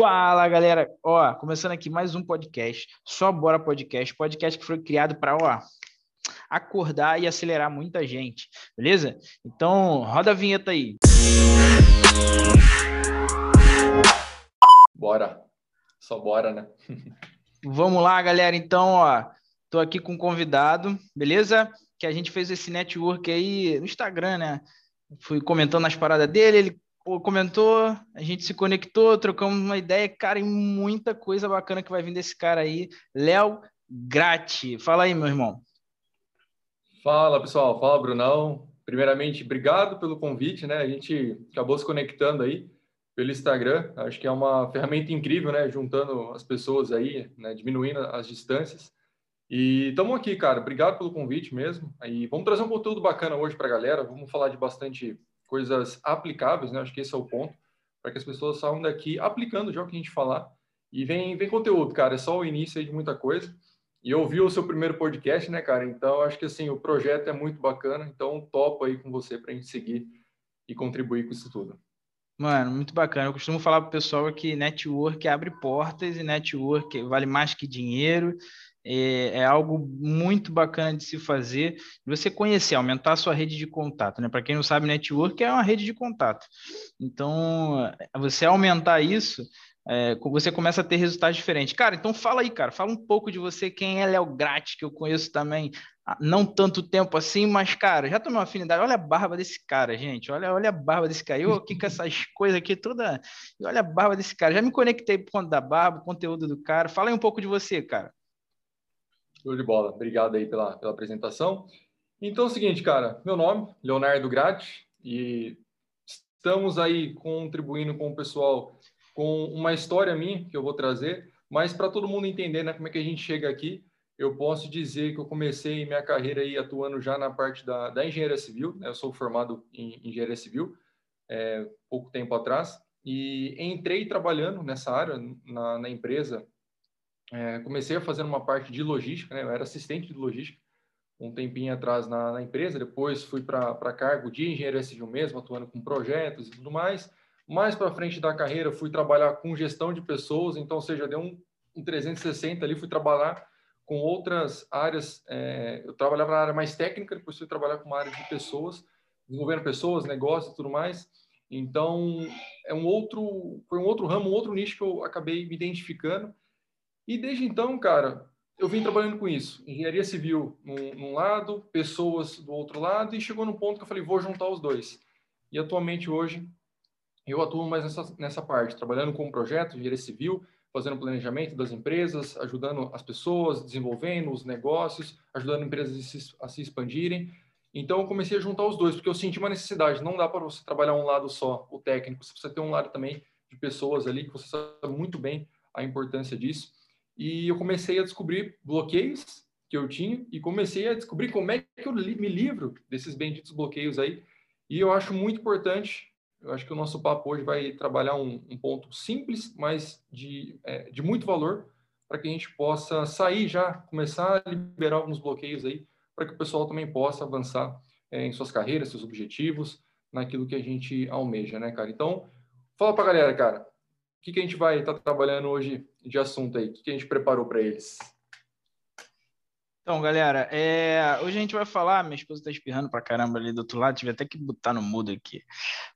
Fala, galera. Ó, começando aqui mais um podcast, só Bora Podcast, podcast que foi criado para, ó, acordar e acelerar muita gente, beleza? Então, roda a vinheta aí. Bora. Só bora, né? Vamos lá, galera. Então, ó, tô aqui com um convidado, beleza? Que a gente fez esse network aí no Instagram, né? Fui comentando as paradas dele, ele comentou, a gente se conectou, trocamos uma ideia, cara, e muita coisa bacana que vai vir desse cara aí, Léo Grati. Fala aí, meu irmão. Fala, pessoal. Fala, Brunão. Primeiramente, obrigado pelo convite, né? A gente acabou se conectando aí pelo Instagram. Acho que é uma ferramenta incrível, né? Juntando as pessoas aí, né? diminuindo as distâncias. E estamos aqui, cara. Obrigado pelo convite mesmo. E vamos trazer um conteúdo bacana hoje para a galera. Vamos falar de bastante coisas aplicáveis, né? Acho que esse é o ponto, para que as pessoas saiam daqui aplicando já o que a gente falar. E vem, vem conteúdo, cara, é só o início de muita coisa. E eu vi o seu primeiro podcast, né, cara? Então, acho que assim, o projeto é muito bacana. Então, topo aí com você para a gente seguir e contribuir com isso tudo. Mano, muito bacana. Eu costumo falar para o pessoal que network abre portas e network vale mais que dinheiro é, é, algo muito bacana de se fazer, você conhecer, aumentar a sua rede de contato, né? Para quem não sabe, network é uma rede de contato. Então, você aumentar isso, é, você começa a ter resultados diferentes. Cara, então fala aí, cara, fala um pouco de você, quem é Léo Gratti, que eu conheço também há não tanto tempo assim, mas, cara, já tomei uma afinidade. Olha a barba desse cara, gente. Olha, olha a barba desse cara. Eu aqui com essas coisas aqui toda. Olha a barba desse cara. Já me conectei por conta da barba, conteúdo do cara. Fala aí um pouco de você, cara. Show de bola. Obrigado aí pela, pela apresentação. Então é o seguinte, cara, meu nome, Leonardo Gratti, e estamos aí contribuindo com o pessoal com uma história minha que eu vou trazer, mas para todo mundo entender né, como é que a gente chega aqui, eu posso dizer que eu comecei minha carreira aí atuando já na parte da, da engenharia civil, né? eu sou formado em engenharia civil, é, pouco tempo atrás, e entrei trabalhando nessa área, na, na empresa é, comecei a fazer uma parte de logística, né? eu era assistente de logística um tempinho atrás na, na empresa, depois fui para cargo de engenharia civil mesmo, atuando com projetos e tudo mais. Mais para frente da carreira, fui trabalhar com gestão de pessoas, então, ou seja, deu um, um 360 ali, fui trabalhar com outras áreas. É, eu trabalhava na área mais técnica, depois fui trabalhar com uma área de pessoas, desenvolvendo pessoas, negócios e tudo mais. Então, é um outro, foi um outro ramo, um outro nicho que eu acabei me identificando e desde então, cara, eu vim trabalhando com isso. Engenharia civil num, num, lado, pessoas do outro lado, e chegou no ponto que eu falei, vou juntar os dois. E atualmente, hoje, eu atuo mais nessa, nessa parte, trabalhando com projetos de engenharia civil, fazendo planejamento das empresas, ajudando as pessoas, desenvolvendo os negócios, ajudando empresas a se, a se expandirem. Então, eu comecei a juntar os dois, porque eu senti uma necessidade. Não dá para você trabalhar um lado só, o técnico, você precisa ter um lado também de pessoas ali, que você sabe muito bem a importância disso. E eu comecei a descobrir bloqueios que eu tinha e comecei a descobrir como é que eu me livro desses benditos bloqueios aí. E eu acho muito importante, eu acho que o nosso papo hoje vai trabalhar um, um ponto simples, mas de, é, de muito valor, para que a gente possa sair já, começar a liberar alguns bloqueios aí, para que o pessoal também possa avançar é, em suas carreiras, seus objetivos, naquilo que a gente almeja, né, cara? Então, fala para a galera, cara, o que, que a gente vai estar tá trabalhando hoje de assunto aí? O que, a gente preparou para eles? Então, galera, é... hoje a gente vai falar. Minha esposa está espirrando para caramba ali do outro lado, tive até que botar no mudo aqui.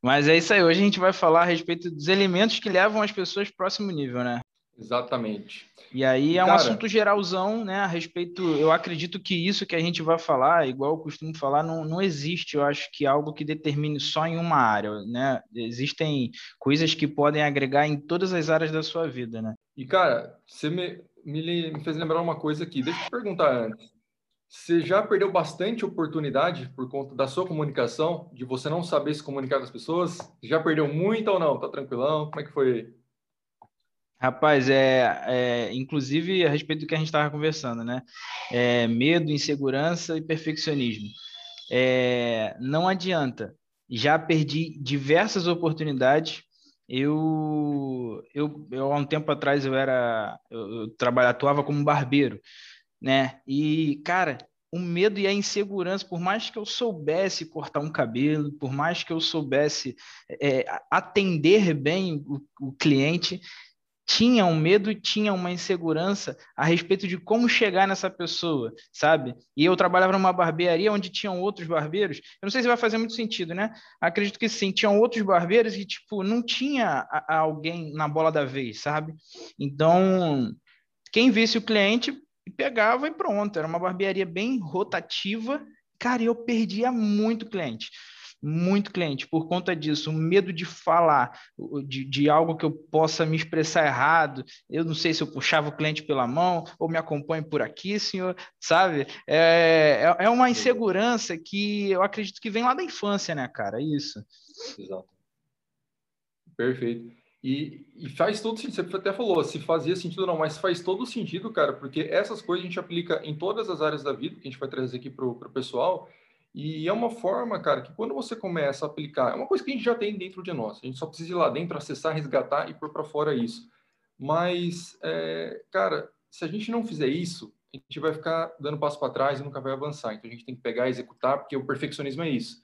Mas é isso aí, hoje a gente vai falar a respeito dos elementos que levam as pessoas ao próximo nível, né? Exatamente. E aí é um Cara, assunto geralzão, né? A respeito, eu acredito que isso que a gente vai falar, igual eu costumo falar, não, não existe, eu acho que algo que determine só em uma área, né? Existem coisas que podem agregar em todas as áreas da sua vida, né? E, cara, você me, me, me fez lembrar uma coisa aqui. Deixa eu te perguntar antes. Você já perdeu bastante oportunidade por conta da sua comunicação, de você não saber se comunicar com as pessoas? Já perdeu muito ou não? Tá tranquilão? Como é que foi? Rapaz, é, é, inclusive a respeito do que a gente estava conversando, né? É, medo, insegurança e perfeccionismo. É, não adianta. Já perdi diversas oportunidades. Eu, eu, eu há um tempo atrás eu era, eu, eu trabalhava, atuava como barbeiro, né? E cara, o medo e a insegurança, por mais que eu soubesse cortar um cabelo, por mais que eu soubesse é, atender bem o, o cliente, tinha um medo, tinha uma insegurança a respeito de como chegar nessa pessoa, sabe? E eu trabalhava numa barbearia onde tinham outros barbeiros. Eu não sei se vai fazer muito sentido, né? Acredito que sim. Tinham outros barbeiros e, tipo, não tinha alguém na bola da vez, sabe? Então, quem visse o cliente pegava e pronto. Era uma barbearia bem rotativa. Cara, eu perdia muito cliente muito cliente por conta disso, o medo de falar, de, de, algo que eu possa me expressar errado. Eu não sei se eu puxava o cliente pela mão ou me acompanhe por aqui, senhor, sabe? É, é, é uma insegurança que eu acredito que vem lá da infância, né, cara? Isso. Exato. Perfeito. E, e, faz todo sentido, você até falou, se fazia sentido ou não, mas faz todo sentido, cara, porque essas coisas a gente aplica em todas as áreas da vida, que a gente vai trazer aqui para o pessoal, e é uma forma, cara, que quando você começa a aplicar, é uma coisa que a gente já tem dentro de nós. A gente só precisa ir lá dentro, acessar, resgatar e pôr para fora isso. Mas, é, cara, se a gente não fizer isso, a gente vai ficar dando passo para trás e nunca vai avançar. Então a gente tem que pegar e executar, porque o perfeccionismo é isso.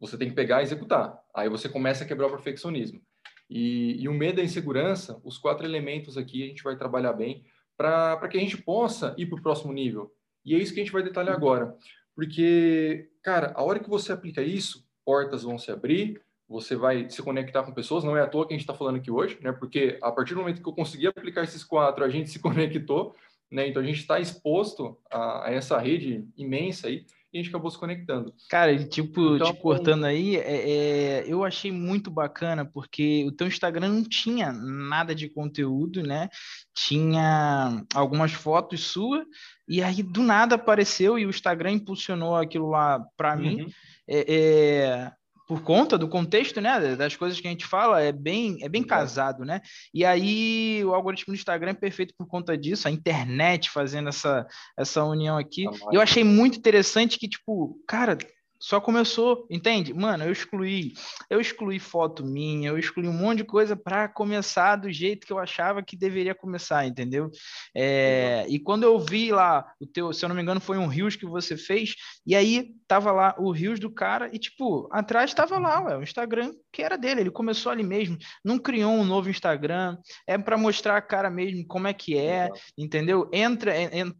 Você tem que pegar e executar. Aí você começa a quebrar o perfeccionismo. E, e o medo e a insegurança, os quatro elementos aqui, a gente vai trabalhar bem para que a gente possa ir para o próximo nível. E é isso que a gente vai detalhar agora. Porque, cara, a hora que você aplica isso, portas vão se abrir, você vai se conectar com pessoas, não é à toa que a gente está falando aqui hoje, né? Porque a partir do momento que eu consegui aplicar esses quatro, a gente se conectou, né? Então a gente está exposto a, a, essa rede imensa aí a gente acabou se conectando. Cara, tipo, então, te cortando aí, é, é, eu achei muito bacana porque o teu Instagram não tinha nada de conteúdo, né? Tinha algumas fotos suas e aí do nada apareceu e o Instagram impulsionou aquilo lá para uhum. mim. É, é, por conta do contexto, né, das coisas que a gente fala, é bem, é bem casado, né? E aí o algoritmo do Instagram é perfeito por conta disso, a internet fazendo essa, essa união aqui. Tá eu achei muito interessante que, tipo, cara, só começou, entende? Mano, eu excluí, eu excluí foto minha, eu excluí um monte de coisa para começar do jeito que eu achava que deveria começar, entendeu? É, e quando eu vi lá o teu, se eu não me engano, foi um rios que você fez, e aí tava lá o rios do cara e tipo, atrás tava lá, ué, o Instagram que era dele, ele começou ali mesmo, não criou um novo Instagram, é para mostrar a cara mesmo como é que é, entendeu? Entra,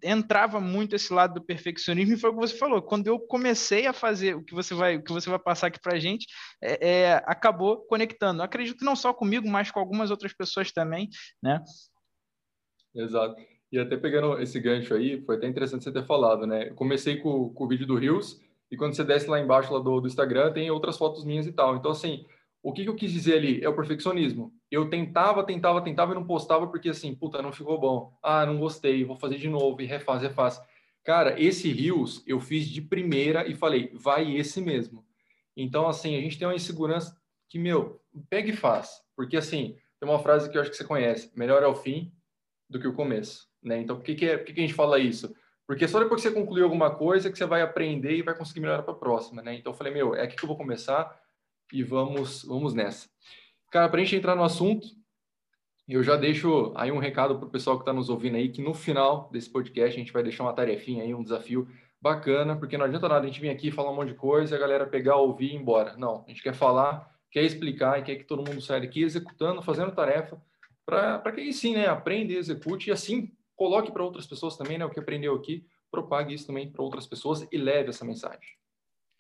entrava muito esse lado do perfeccionismo e foi o que você falou, quando eu comecei a fazer, o que você vai, o que você vai passar aqui para a gente, é, é, acabou conectando. acredito que não só comigo, mas com algumas outras pessoas também, né? Exato. E até pegando esse gancho aí, foi até interessante você ter falado, né? Eu comecei com, com o vídeo do Rios, e quando você desce lá embaixo lá do, do Instagram, tem outras fotos minhas e tal. Então, assim, o que, que, eu quis dizer ali? É o perfeccionismo. Eu tentava, tentava, tentava e não postava porque assim, puta, não ficou bom. Ah, não gostei, vou fazer de novo e refaz, refaz. Cara, esse Rios eu fiz de primeira e falei, vai esse mesmo. Então, assim, a gente tem uma insegurança que, meu, pega e faz. Porque, assim, tem uma frase que eu acho que você conhece: melhor é o fim do que o começo. Né? Então, por que, que, é, por que, que a gente fala isso? Porque só depois que você concluir alguma coisa que você vai aprender e vai conseguir melhorar para a próxima. Né? Então, eu falei, meu, é aqui que eu vou começar e vamos, vamos nessa. Cara, para a gente entrar no assunto, eu já deixo aí um recado para o pessoal que está nos ouvindo aí, que no final desse podcast a gente vai deixar uma tarefinha aí, um desafio bacana, porque não adianta nada a gente vir aqui falar um monte de coisa e a galera pegar, ouvir e ir embora. Não, a gente quer falar, quer explicar e quer que todo mundo saia daqui executando, fazendo tarefa, para que aí sim, né, aprenda e execute e assim coloque para outras pessoas também, né, o que aprendeu aqui, propague isso também para outras pessoas e leve essa mensagem.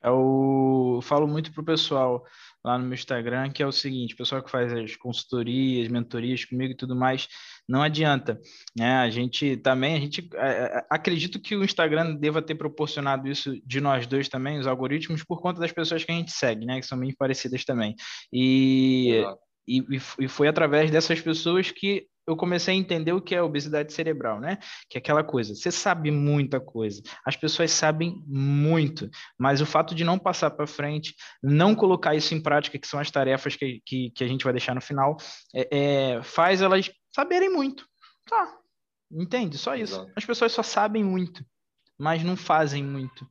Eu falo muito pro pessoal lá no meu Instagram que é o seguinte, o pessoal que faz as consultorias, mentorias comigo e tudo mais, não adianta, né? A gente também, a gente é, é, acredito que o Instagram deva ter proporcionado isso de nós dois também, os algoritmos, por conta das pessoas que a gente segue, né? Que são bem parecidas também. E, e, e foi através dessas pessoas que eu comecei a entender o que é obesidade cerebral, né? Que é aquela coisa, você sabe muita coisa, as pessoas sabem muito, mas o fato de não passar para frente, não colocar isso em prática, que são as tarefas que, que, que a gente vai deixar no final, é, é, faz elas saberem muito. Tá, entende? Só isso. Exato. As pessoas só sabem muito, mas não fazem muito.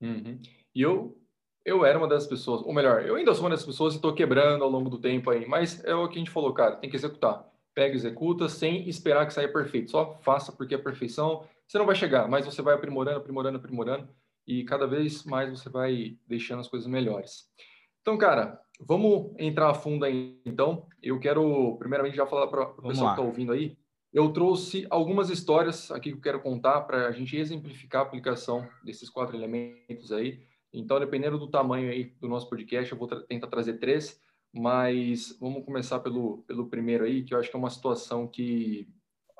Uhum. E eu eu era uma dessas pessoas, ou melhor, eu ainda sou uma dessas pessoas e estou quebrando ao longo do tempo aí, mas é o que a gente falou, cara, tem que executar pega e executa sem esperar que saia perfeito. Só faça porque a perfeição você não vai chegar, mas você vai aprimorando, aprimorando, aprimorando e cada vez mais você vai deixando as coisas melhores. Então, cara, vamos entrar a fundo aí, então. Eu quero, primeiramente, já falar para o pessoal que está ouvindo aí. Eu trouxe algumas histórias aqui que eu quero contar para a gente exemplificar a aplicação desses quatro elementos aí. Então, dependendo do tamanho aí do nosso podcast, eu vou tra tentar trazer três, mas vamos começar pelo, pelo primeiro aí, que eu acho que é uma situação que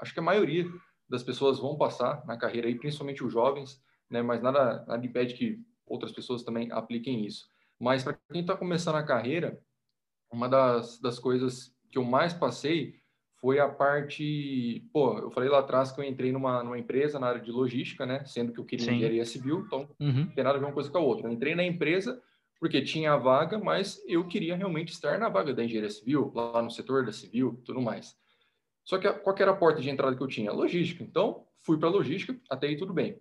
acho que a maioria das pessoas vão passar na carreira aí, principalmente os jovens, né? Mas nada, nada impede que outras pessoas também apliquem isso. Mas para quem está começando a carreira, uma das, das coisas que eu mais passei foi a parte, pô, eu falei lá atrás que eu entrei numa, numa empresa na área de logística, né, sendo que eu queria Sim. engenharia civil, então uhum. não tem nada a ver uma coisa com a outra. Eu entrei na empresa porque tinha a vaga, mas eu queria realmente estar na vaga da engenharia civil, lá no setor da civil, tudo mais. Só que a, qual que era a porta de entrada que eu tinha? Logística. Então, fui para logística, até aí tudo bem.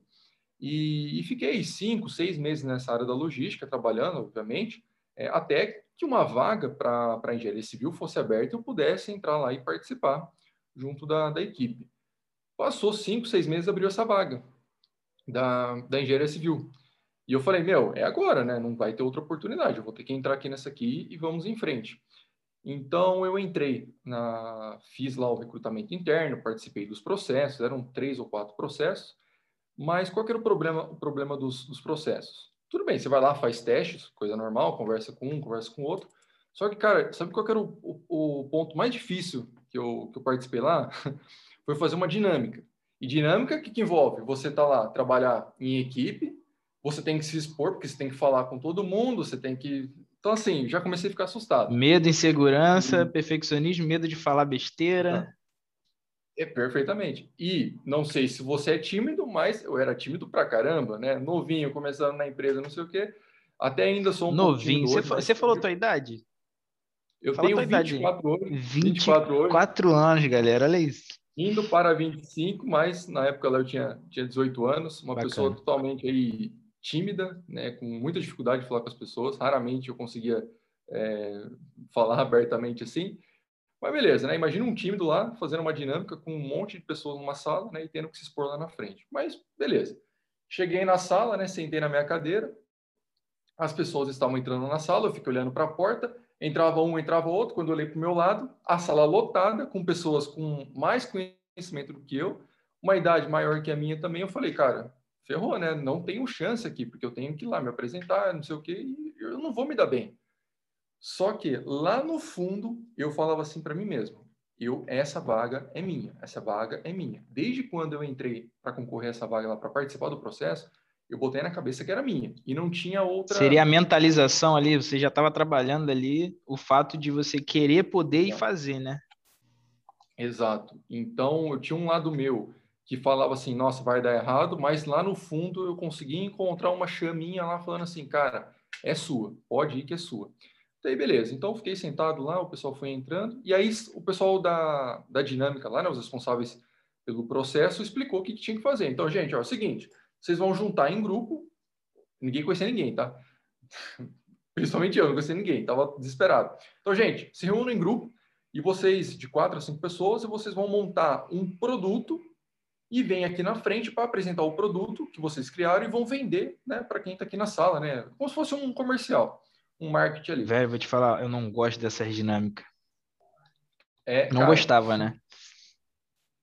E, e, fiquei cinco, seis meses nessa área da logística, trabalhando, obviamente, é, até que uma vaga para engenharia civil fosse aberta e eu pudesse entrar lá e participar junto da, da equipe. Passou cinco, seis meses, abriu essa vaga da, da engenharia civil. E eu falei, meu, é agora, né? Não vai ter outra oportunidade. Eu vou ter que entrar aqui nessa aqui e vamos em frente. Então eu entrei, na, fiz lá o recrutamento interno, participei dos processos, eram três ou quatro processos. Mas qual que era o problema, o problema dos, dos processos? Tudo bem, você vai lá, faz testes, coisa normal, conversa com um, conversa com outro. Só que, cara, sabe qual era o, o, o, ponto mais difícil que eu, que eu participei lá? Foi fazer uma dinâmica. E dinâmica, o que, que envolve? Você tá lá, trabalhar em equipe, você tem que se expor, porque você tem que falar com todo mundo, você tem que. Então, assim, já comecei a ficar assustado. Medo, insegurança, e... perfeccionismo, medo de falar besteira. É, perfeitamente. E não sei se você é tímido, mas eu era tímido pra caramba, né? Novinho, começando na empresa, não sei o quê. Até ainda sou um Novinho. Você, você falou tua idade? Eu Fala tenho 24 anos. 24, 24 anos, galera. Olha isso. Indo para 25, mas na época lá eu tinha, tinha 18 anos. Uma Bacana. pessoa totalmente aí tímida, né? Com muita dificuldade de falar com as pessoas. Raramente eu conseguia é, falar abertamente assim. Mas beleza, né? Imagina um time do lá fazendo uma dinâmica com um monte de pessoas numa sala, né? E tendo que se expor lá na frente. Mas beleza. Cheguei na sala, né? Sentei na minha cadeira. As pessoas estavam entrando na sala, eu fiquei olhando para a porta. Entrava um, entrava outro. Quando eu olhei para o meu lado, a sala lotada, com pessoas com mais conhecimento do que eu, uma idade maior que a minha também. Eu falei, cara, ferrou, né? Não tenho chance aqui, porque eu tenho que ir lá me apresentar, não sei o quê, e eu não vou me dar bem. Só que lá no fundo eu falava assim para mim mesmo: eu essa vaga é minha, essa vaga é minha. Desde quando eu entrei para concorrer a essa vaga lá para participar do processo, eu botei na cabeça que era minha e não tinha outra. Seria a mentalização ali, você já estava trabalhando ali o fato de você querer poder e fazer, né? Exato. Então eu tinha um lado meu que falava assim, nossa, vai dar errado, mas lá no fundo eu consegui encontrar uma chaminha lá falando assim, cara, é sua, pode ir que é sua. Daí, beleza. Então, fiquei sentado lá, o pessoal foi entrando, e aí o pessoal da, da dinâmica lá, né, os responsáveis pelo processo, explicou o que, que tinha que fazer. Então, gente, ó, é o seguinte, vocês vão juntar em grupo, ninguém conhecia ninguém, tá? Principalmente eu, não conhecia ninguém, tava desesperado. Então, gente, se reúnem em grupo, e vocês, de quatro a cinco pessoas, e vocês vão montar um produto e vem aqui na frente para apresentar o produto que vocês criaram e vão vender, né, para quem está aqui na sala, né, como se fosse um comercial um marketing ali. Velho, vou te falar, eu não gosto dessa dinâmica. É, não cara, gostava, né?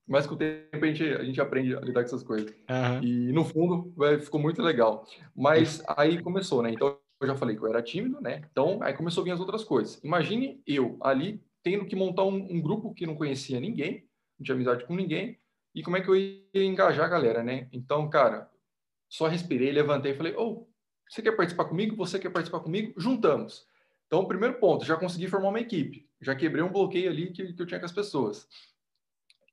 Mas com o tempo a gente, a gente aprende a lidar com essas coisas. Uhum. E no fundo, véio, ficou muito legal. Mas aí começou, né? Então eu já falei que eu era tímido, né? Então aí começou a vir as outras coisas. Imagine eu ali tendo que montar um, um grupo que não conhecia ninguém, não tinha amizade com ninguém, e como é que eu ia engajar a galera, né? Então, cara, só respirei, levantei e falei, oh, você quer participar comigo? Você quer participar comigo? Juntamos. Então, primeiro ponto, já consegui formar uma equipe. Já quebrei um bloqueio ali que, que eu tinha com as pessoas.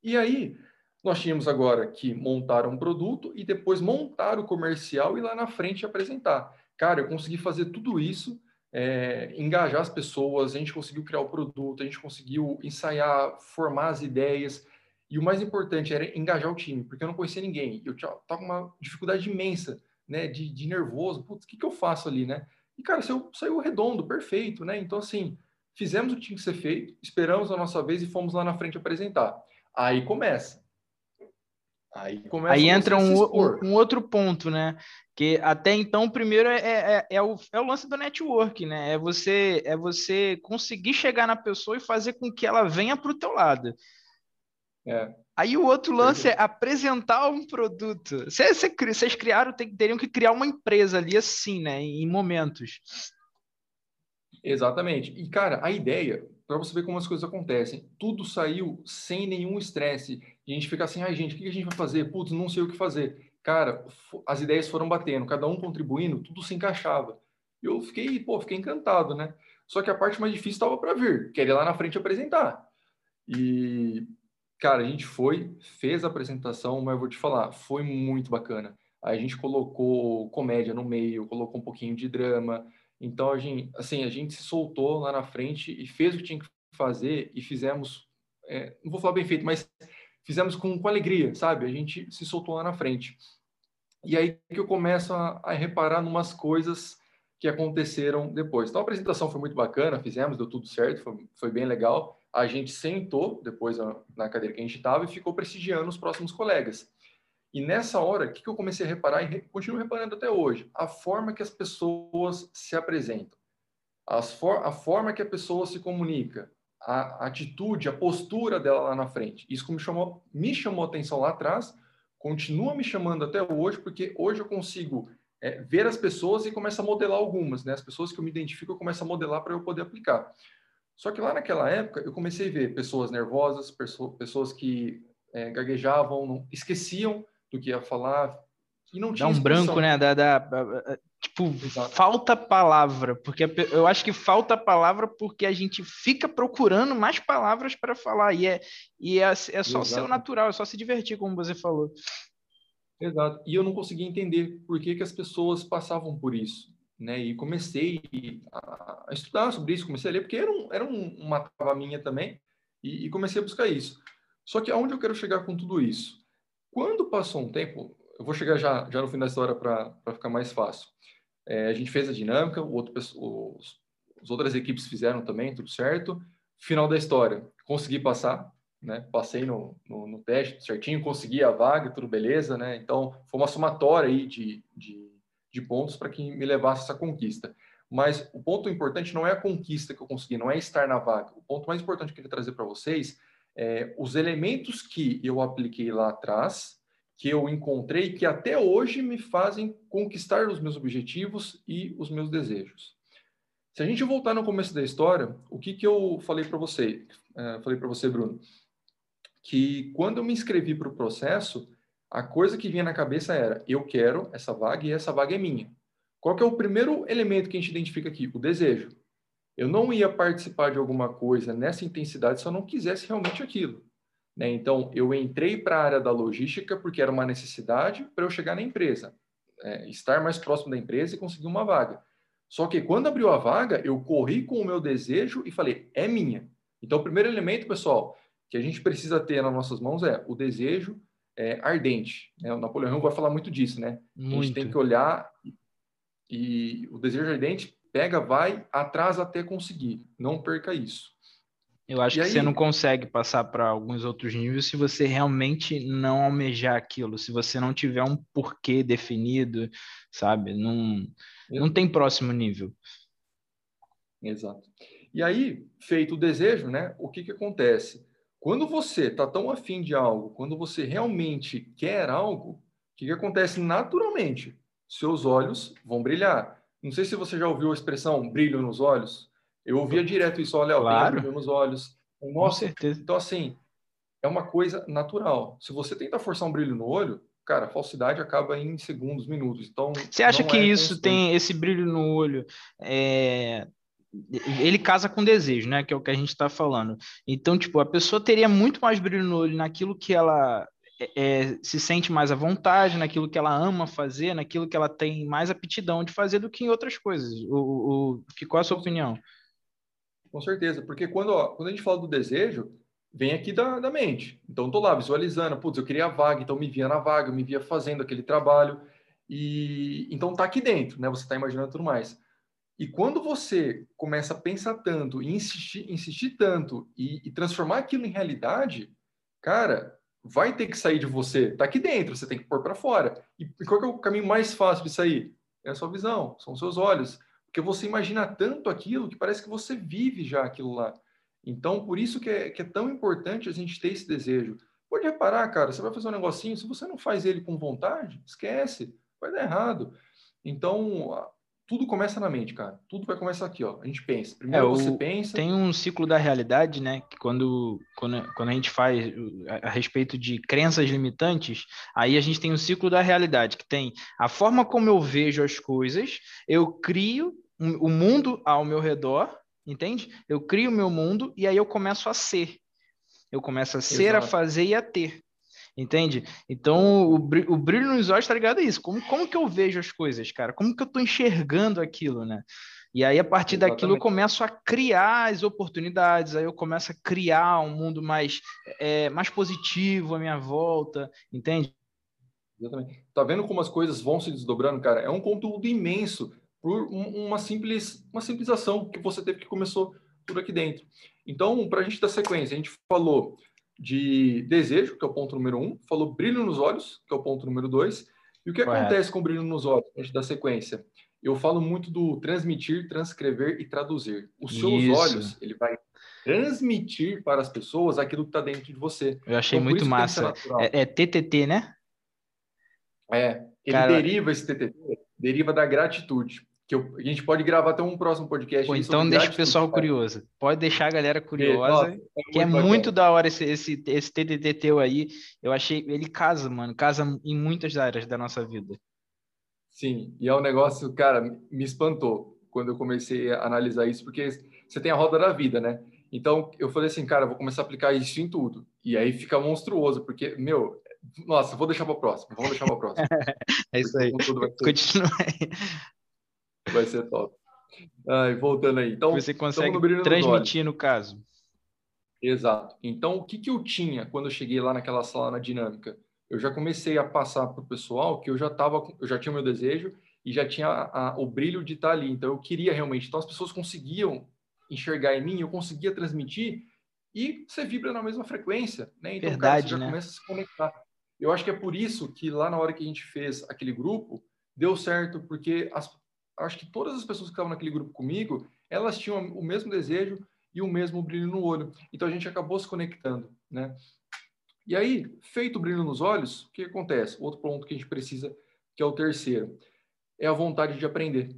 E aí, nós tínhamos agora que montar um produto e depois montar o comercial e lá na frente apresentar. Cara, eu consegui fazer tudo isso, é, engajar as pessoas, a gente conseguiu criar o produto, a gente conseguiu ensaiar, formar as ideias. E o mais importante era engajar o time, porque eu não conhecia ninguém. Eu estava com uma dificuldade imensa né, de, de nervoso, putz, o que, que eu faço ali, né? E, cara, saiu, saiu redondo, perfeito, né? Então, assim, fizemos o que tinha que ser feito, esperamos a nossa vez e fomos lá na frente apresentar. Aí começa. Aí, aí entra um, um, outro ponto, né? Que até então, primeiro é, é, é, é, o, é o lance do network, né? É você, é você conseguir chegar na pessoa e fazer com que ela venha para o teu lado. É. Aí o outro lance é apresentar um produto. Vocês, vocês criaram, teriam que criar uma empresa ali assim, né? Em momentos. Exatamente. E, cara, a ideia, para você ver como as coisas acontecem, tudo saiu sem nenhum estresse. E a gente fica assim, ai, gente, o que a gente vai fazer? Putz, não sei o que fazer. Cara, as ideias foram batendo, cada um contribuindo, tudo se encaixava. E eu fiquei, pô, fiquei encantado, né? Só que a parte mais difícil estava para vir, que era ir lá na frente apresentar. E, cara, a gente foi, fez a apresentação, mas eu vou te falar, foi muito bacana. A gente colocou comédia no meio, colocou um pouquinho de drama, então, a gente, assim, a gente se soltou lá na frente e fez o que tinha que fazer e fizemos, é, não vou falar bem feito, mas fizemos com, com alegria, sabe? A gente se soltou lá na frente. E aí que eu começo a, a reparar numas coisas que aconteceram depois. Então, a apresentação foi muito bacana, fizemos, deu tudo certo, foi, foi bem legal. A gente sentou depois na cadeira que a gente estava e ficou prestigiando os próximos colegas. E nessa hora, o que, eu comecei a reparar e continuo reparando até hoje? A forma que as pessoas se apresentam, for a forma que a pessoa se comunica, a atitude, a postura dela lá na frente. Isso me chamou, me chamou atenção lá atrás, continua me chamando até hoje, porque hoje eu consigo é, ver as pessoas e começo a modelar algumas, né? As pessoas que eu me identifico, eu começo a modelar para eu poder aplicar. Só que lá naquela época, eu comecei a ver pessoas nervosas, pessoas que é, gaguejavam, não, esqueciam do que ia falar. E não tinha Dá um branco, né? Da, da, tipo, Exato. falta palavra, porque eu acho que falta palavra porque a gente fica procurando mais palavras para falar, e é, e é, é só Exato. ser o natural, é só se divertir, como você falou. Exato. E eu não conseguia entender por que, que as pessoas passavam por isso. Né? E comecei a, estudar sobre isso, comecei a ler, porque era, um, era uma trava minha também, e, e comecei a buscar isso. Só que aonde eu quero chegar com tudo isso? Quando passou um tempo, eu vou chegar já, já no fim da história para ficar mais fácil. É, a gente fez a dinâmica, o outro, os, as outras equipes fizeram também, tudo certo. Final da história, consegui passar, né? Passei no, no, no teste certinho, consegui a vaga, tudo beleza, né? Então, foi uma somatória aí de, de, de pontos para que me levasse essa conquista. Mas o ponto importante não é a conquista que eu consegui, não é estar na vaga. O ponto mais importante que eu queria trazer para vocês é, os elementos que eu apliquei lá atrás, que eu encontrei, que até hoje me fazem conquistar os meus objetivos e os meus desejos. Se a gente voltar no começo da história, o que, que eu falei para você? Uh, falei para você, Bruno, que quando eu me inscrevi para o processo, a coisa que vinha na cabeça era: eu quero essa vaga e essa vaga é minha. Qual que é o primeiro elemento que a gente identifica aqui? O desejo. Eu não ia participar de alguma coisa nessa intensidade se eu não quisesse realmente aquilo. Né? Então, eu entrei para a área da logística porque era uma necessidade para eu chegar na empresa, é, estar mais próximo da empresa e conseguir uma vaga. Só que quando abriu a vaga, eu corri com o meu desejo e falei, é minha. Então, o primeiro elemento, pessoal, que a gente precisa ter nas nossas mãos é o desejo é, ardente. Né? O Napoleão vai falar muito disso, né? Muito. A gente tem que olhar e, o desejo ardente Pega, vai, atrás até conseguir. Não perca isso. Eu acho e que aí... você não consegue passar para alguns outros níveis se você realmente não almejar aquilo, se você não tiver um porquê definido, sabe? Não, não tem próximo nível. Exato. E aí, feito o desejo, né? O que, que acontece? Quando você está tão afim de algo, quando você realmente quer algo, o que, que acontece naturalmente? Seus olhos vão brilhar. Não sei se você já ouviu a expressão brilho nos olhos. Eu ouvia direto isso, olha, claro. brilho nos olhos. Nossa, Com certeza. Então, assim, é uma coisa natural. Se você tenta forçar um brilho no olho, cara, a falsidade acaba em segundos, minutos. Então, você acha que é isso constante. tem esse brilho no olho? É... Ele casa com desejo, né? Que é o que a gente está falando. Então, tipo, a pessoa teria muito mais brilho no olho naquilo que ela é, é, se sente mais à vontade naquilo que ela ama fazer, naquilo que ela tem mais aptidão de fazer do que em outras coisas. O, o, qual é a sua opinião? Com certeza, porque quando, ó, quando a gente fala do desejo, vem aqui da, da mente. Então, estou lá visualizando, putz, eu queria a vaga, então me via na vaga, me via fazendo aquele trabalho. E então tá aqui dentro, né? Você está imaginando tudo mais. E quando você começa a pensar tanto, e insistir, insistir tanto e, e transformar aquilo em realidade, cara, vai ter que sair de você. Está aqui dentro, você tem que pôr para fora. E qual é o caminho mais fácil de sair? É a sua visão, são os seus olhos. Porque você imagina tanto aquilo que parece que você vive já aquilo lá. Então, por isso que é, que é tão importante a gente ter esse desejo. Pode reparar, cara, você vai fazer um negocinho, se você não faz ele com vontade, esquece, vai dar errado. Então, tudo começa na mente, cara. Tudo vai começar aqui, ó. A gente pensa. Primeiro é, você pensa. Tem um ciclo da realidade, né? Que quando, quando, quando a gente faz a, a, respeito de crenças limitantes, aí a gente tem um ciclo da realidade, que tem a forma como eu vejo as coisas, eu crio o mundo ao meu redor, entende? Eu crio o meu mundo e aí eu começo a ser. Eu começo a ser, Exato. a fazer e a ter. Entende? Então, o brilho, o brilho nos olhos está ligado a isso. Como, como que eu vejo as coisas, cara? Como que eu estou enxergando aquilo, né? E aí, a partir Exatamente. daquilo, eu começo a criar as oportunidades, aí eu começo a criar um mundo mais, é, mais positivo à minha volta, entende? Exatamente. Tá vendo como as coisas vão se desdobrando, cara? É um conteúdo imenso por uma simples uma simplização que você teve que começou tudo aqui dentro. Então, para a gente dar sequência, a gente falou de desejo, que é o ponto número um, falou brilho nos olhos, que é o ponto número dois. E o que Correto. acontece com brilho nos olhos, a gente dá sequência? Eu falo muito do transmitir, transcrever e traduzir. Os seus Isso. olhos, ele vai transmitir para as pessoas aquilo que está dentro de você. Eu achei então, muito massa. É, é, TTT, né? É, ele Cara... deriva esse TTT, deriva da gratitude que eu, a gente pode gravar até um próximo podcast. Pô, então deixa o pessoal curioso. Pode deixar a galera curiosa, é, que é muito da hora esse, esse, esse TTT teu aí. Eu achei, ele casa, mano, casa em muitas áreas da nossa vida. Sim, e é um negócio, cara, me espantou quando eu comecei a analisar isso, porque você tem a roda da vida, né? Então, eu falei assim, cara, vou começar a aplicar isso em tudo. E aí fica monstruoso, porque, meu, nossa, vou deixar para o próximo, vamos deixar para o próximo. é isso aí. Continua aí. Vai ser top. Ai, voltando aí. Então, você consegue no transmitir no caso. Exato. Então, o que, que eu tinha quando eu cheguei lá naquela sala na dinâmica? Eu já comecei a passar para o pessoal que eu já tava, eu já tinha o meu desejo e já tinha a, a, o brilho de estar ali. Então, eu queria realmente. Então, as pessoas conseguiam enxergar em mim, eu conseguia transmitir e você vibra na mesma frequência, né? Então, Verdade, cara, você já né? começa a se conectar. Eu acho que é por isso que lá na hora que a gente fez aquele grupo, deu certo, porque as, acho que todas as pessoas que estavam naquele grupo comigo, elas tinham o mesmo desejo e o mesmo brilho no olho. Então a gente acabou se conectando, né? E aí, feito o brilho nos olhos, o que acontece? Outro ponto que a gente precisa, que é o terceiro, é a vontade de aprender.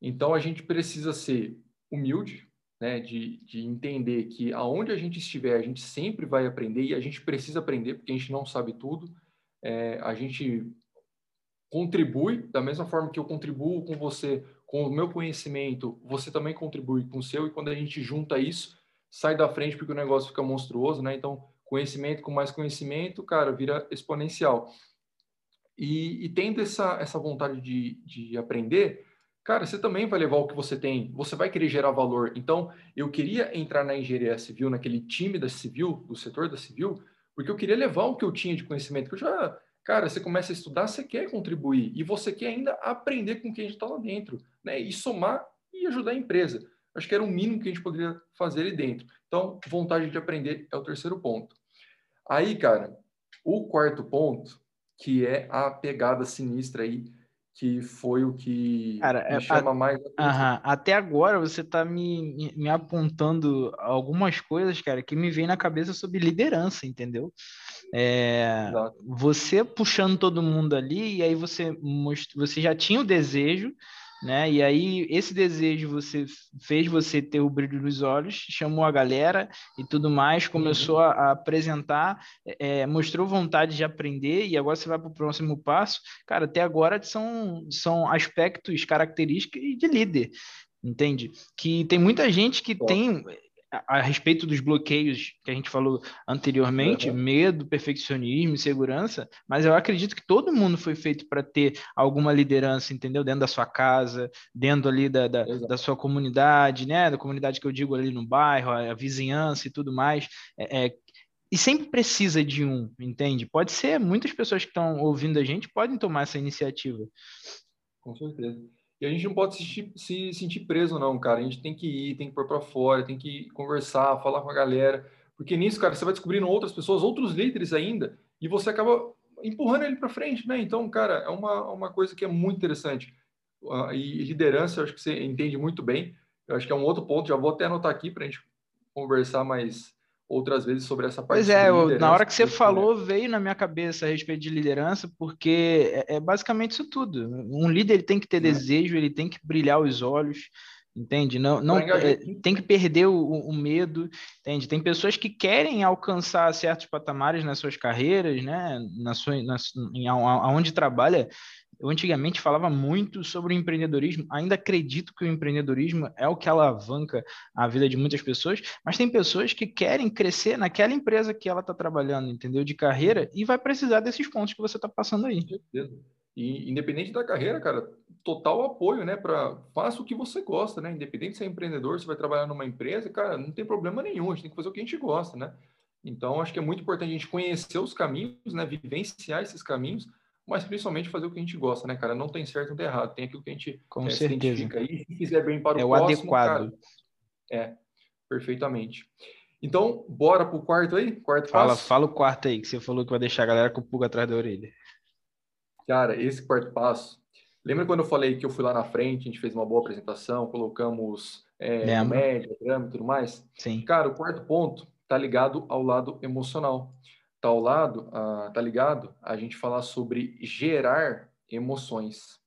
Então a gente precisa ser humilde, né, de, de entender que aonde a gente estiver, a gente sempre vai aprender e a gente precisa aprender, porque a gente não sabe tudo. É, a gente contribui, da mesma forma que eu contribuo com você, com o meu conhecimento, você também contribui com o seu, e quando a gente junta isso, sai da frente porque o negócio fica monstruoso, né? Então, conhecimento com mais conhecimento, cara, vira exponencial. E, e tendo essa, essa vontade de, de aprender, cara, você também vai levar o que você tem, você vai querer gerar valor. Então, eu queria entrar na engenharia civil, naquele time da civil, do setor da civil, porque eu queria levar o que eu tinha de conhecimento, que eu já Cara, você começa a estudar, você quer contribuir e você quer ainda aprender com quem está lá dentro, né? E somar e ajudar a empresa. Acho que era o mínimo que a gente poderia fazer ali dentro. Então, vontade de aprender é o terceiro ponto. Aí, cara, o quarto ponto, que é a pegada sinistra aí, que foi o que Cara, me é, chama a, mais. Até agora você está me, me apontando algumas coisas, cara, que me vem na cabeça sobre liderança, entendeu? É, você puxando todo mundo ali, e aí você, most... você já tinha o desejo, né? E aí esse desejo você fez você ter o brilho nos olhos, chamou a galera e tudo mais, começou uhum. a, a, apresentar, é, mostrou vontade de aprender e agora você vai para o próximo passo. Cara, até agora são, são aspectos, características de líder, entende? Que tem muita gente que tem a, respeito dos bloqueios que a gente falou anteriormente, uhum. medo, perfeccionismo, insegurança, mas eu acredito que todo mundo foi feito para ter alguma liderança, entendeu? Dentro da sua casa, dentro ali da, da, da, sua comunidade, né? Da comunidade que eu digo ali no bairro, a, a vizinhança e tudo mais. É, é, e sempre precisa de um, entende? Pode ser, muitas pessoas que estão ouvindo a gente podem tomar essa iniciativa. Com certeza. E a gente não pode se, se sentir preso, não, cara. A gente tem que ir, tem que pôr para fora, tem que conversar, falar com a galera, Porque nisso, cara, você vai descobrindo outras pessoas, outros líderes ainda, e você acaba empurrando ele para frente, né? Então, cara, é uma, uma coisa que é muito interessante. Uh, e liderança, eu acho que você entende muito bem. Eu acho que é um outro ponto, já vou até anotar aqui para a gente conversar mais outras vezes sobre essa parte. Pois é, eu, na hora que você falou, veio na minha cabeça a respeito de liderança, porque é, é basicamente isso tudo. Um líder ele tem que ter é. desejo, ele tem que brilhar os olhos, entende? Não, não é, tem que perder o, o, medo, entende? Tem pessoas que querem alcançar certos patamares nas suas carreiras, né? Na sua, na, em, aonde trabalha, eu antigamente falava muito sobre o empreendedorismo, ainda acredito que o empreendedorismo é o que alavanca a vida de muitas pessoas, mas tem pessoas que querem crescer naquela empresa que ela está trabalhando, entendeu? De carreira, e vai precisar desses pontos que você está passando aí. E independente da carreira, cara, total apoio, né? Para faça o que você gosta, né? Independente se é empreendedor, se vai trabalhar numa empresa, cara, não tem problema nenhum, a gente tem que fazer o que a gente gosta, né? Então, acho que é muito importante a gente conhecer os caminhos, né? Vivenciar esses caminhos mas principalmente fazer o que a gente gosta, né, cara? Não tem certo ou tem errado, tem aquilo que a gente Com é, certeza. se aí. Se fizer bem para o é o adequado. Cara, é, perfeitamente. Então, bora pro quarto aí? Quarto fala, passo? Fala o quarto aí, que você falou que vai deixar a galera com o pulga atrás da orelha. Cara, esse quarto passo. Lembra quando eu falei que eu fui lá na frente, a gente fez uma boa apresentação, colocamos é, média, grama e tudo mais? Sim. Cara, o quarto ponto tá ligado ao lado emocional tá ao lado, uh, tá ligado? A gente falar sobre gerar emoções.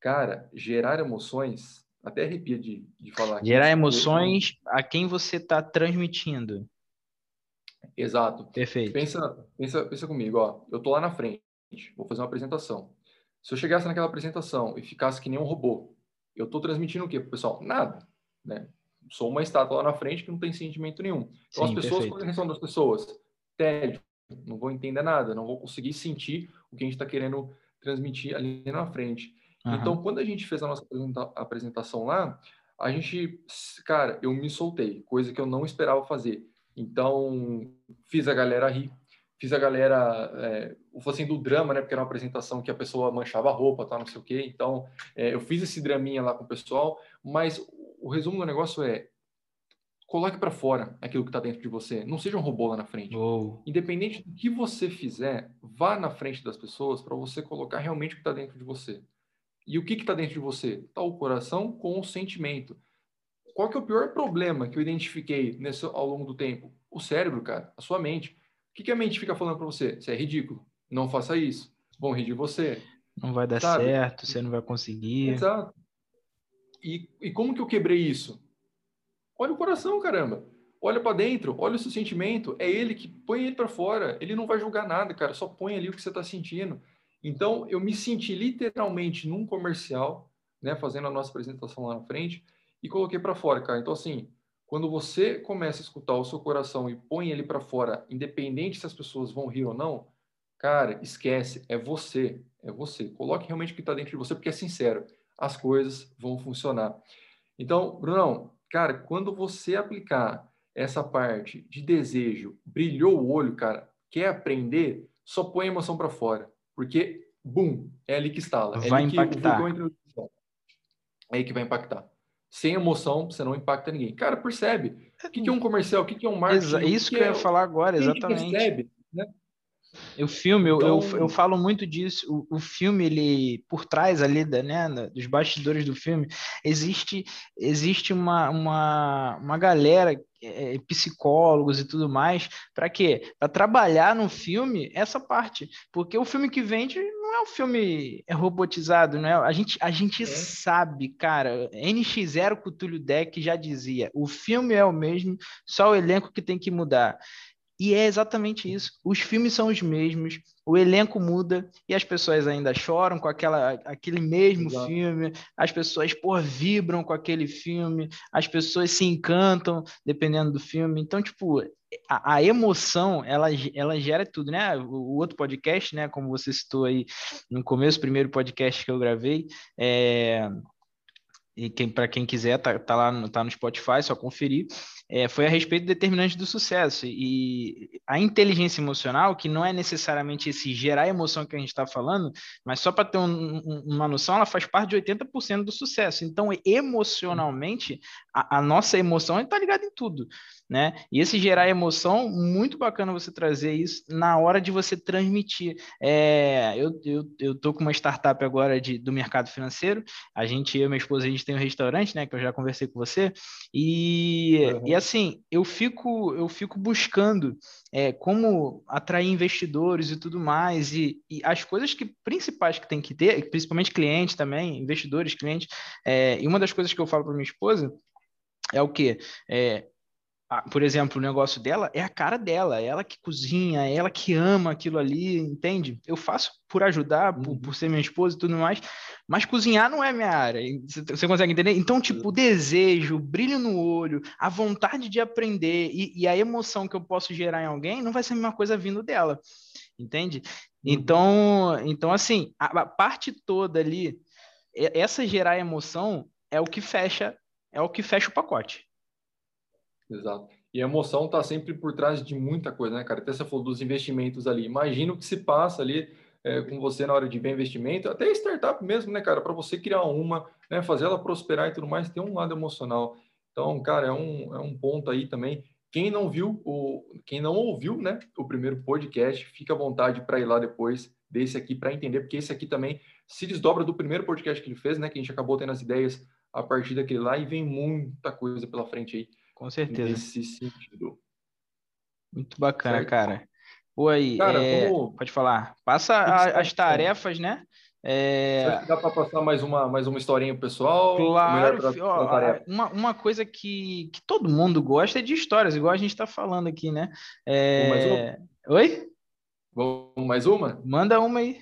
Cara, gerar emoções, até arrepia de, de falar. Gerar aqui, emoções a quem você está transmitindo. Exato. Perfeito. Pensa, pensa, pensa comigo, ó. Eu tô lá na frente, vou fazer uma apresentação. Se eu chegasse naquela apresentação e ficasse que nem um robô, eu tô transmitindo o quê pro pessoal? Nada, né? Sou uma estátua lá na frente que não tem sentimento nenhum. Então Sim, as pessoas, perfeito. qual é a reação das pessoas? Tédio, não vou entender nada, não vou conseguir sentir o que a gente está querendo transmitir ali na frente. Uhum. Então, quando a gente fez a nossa apresentação lá, a gente, cara, eu me soltei, coisa que eu não esperava fazer. Então, fiz a galera rir, fiz a galera, é, assim, do drama, né? Porque era uma apresentação que a pessoa manchava a roupa, tá, não sei o quê. Então, é, eu fiz esse draminha lá com o pessoal, mas o resumo do negócio é, coloque para fora aquilo que está dentro de você. Não seja um robô lá na frente. Oh. Independente do que você fizer, vá na frente das pessoas para você colocar realmente o que está dentro de você. E o que está dentro de você? Está o coração com o sentimento. Qual que é o pior problema que eu identifiquei nesse, ao longo do tempo? O cérebro, cara, a sua mente. O que, que a mente fica falando para você? Você é ridículo. Não faça isso. Vão rir de você. Não vai dar Sabe? certo, você não vai conseguir. Exato. E, e como que eu quebrei isso? Olha o coração, caramba. Olha para dentro, olha o seu sentimento. É ele que põe ele para fora. Ele não vai julgar nada, cara. Só põe ali o que você está sentindo. Então, eu me senti literalmente num comercial, né, fazendo a nossa apresentação lá na frente, e coloquei para fora, cara. Então, assim, quando você começa a escutar o seu coração e põe ele para fora, independente se as pessoas vão rir ou não, cara, esquece, é você, é você. Coloque realmente o que está dentro de você, porque é sincero, as coisas vão funcionar. Então, Brunão, Cara, quando você aplicar essa parte de desejo, brilhou o olho, cara, quer aprender, só põe a emoção para fora. Porque, bum, é ali que instala. É vai impactar. É aí que vai impactar. Sem emoção, você não impacta ninguém. Cara, percebe. O que, é um comercial? O que, é um marketing? Isso que, que, eu ia é... falar agora, exatamente. Percebe, né? O filme, então... eu, eu, falo muito disso. O, o, filme, ele, por trás ali, da, né, dos bastidores do filme, existe, existe uma, uma, uma galera, é, psicólogos e tudo mais, para quê? Para trabalhar no filme essa parte. Porque o filme que vende não é um filme robotizado, não é? A gente, a gente é. sabe, cara. NX0 Cthulhu Deck já dizia: o filme é o mesmo, só o elenco que tem que mudar. E é exatamente isso. Os filmes são os mesmos, o elenco muda e as pessoas ainda choram com aquela, aquele mesmo Exato. filme, as pessoas por vibram com aquele filme, as pessoas se encantam dependendo do filme. Então, tipo, a, a emoção, ela, ela gera tudo, né? O, o, outro podcast, né, como você citou aí no começo, o primeiro podcast que eu gravei, é, e quem, para quem quiser, tá, tá lá no, tá no Spotify, só conferir, é, foi a respeito do determinante do sucesso. E a inteligência emocional, que não é necessariamente esse gerar emoção que a gente está falando, mas só para ter um, um, uma noção, ela faz parte de 80% do sucesso. Então, emocionalmente, a, a nossa emoção está ligada em tudo. Né? E esse gerar emoção, muito bacana você trazer isso na hora de você transmitir. É, eu, eu, eu tô com uma startup agora de, do mercado financeiro, a gente, eu e minha esposa, a gente tem um restaurante, né, que eu já conversei com você, e, uhum. e assim, eu fico, eu fico buscando é, como atrair investidores e tudo mais, e, e, as coisas que principais que tem que ter, principalmente clientes também, investidores, clientes, é, e uma das coisas que eu falo para minha esposa é o que? É, por exemplo, o negócio dela é a cara dela, é ela que cozinha, é ela que ama aquilo ali, entende? Eu faço por ajudar, por, uhum. por, ser minha esposa e tudo mais, mas cozinhar não é minha área. Você consegue entender? Então, tipo, o desejo, o brilho no olho, a vontade de aprender e, e, a emoção que eu posso gerar em alguém não vai ser a mesma coisa vindo dela, entende? Uhum. Então, então assim, a, a parte toda ali, essa gerar emoção é o que fecha, é o que fecha o pacote. Exato. E a emoção está sempre por trás de muita coisa, né, cara? Até você falou dos investimentos ali. Imagina o que se passa ali é, com você na hora de ver investimento, até startup mesmo, né, cara? Para você criar uma, né, fazer ela prosperar e tudo mais, tem um lado emocional. Então, cara, é um, é um ponto aí também. Quem não viu, o, quem não ouviu, né, o primeiro podcast, fica à vontade para ir lá depois desse aqui para entender, porque esse aqui também se desdobra do primeiro podcast que ele fez, né, que a gente acabou tendo as ideias a partir daquele lá e vem muita coisa pela frente aí com certeza. Nesse sentido. Muito bacana, certo? cara. Pô, aí, cara, é... como... pode falar. Passa a, as tarefas, né? É... dá para passar mais uma, mais uma historinha pessoal? Claro, ó, uma, uma coisa que, que todo mundo gosta é de histórias, igual a gente está falando aqui, né? É... Mais uma? Oi? Vamos mais uma? Manda uma aí.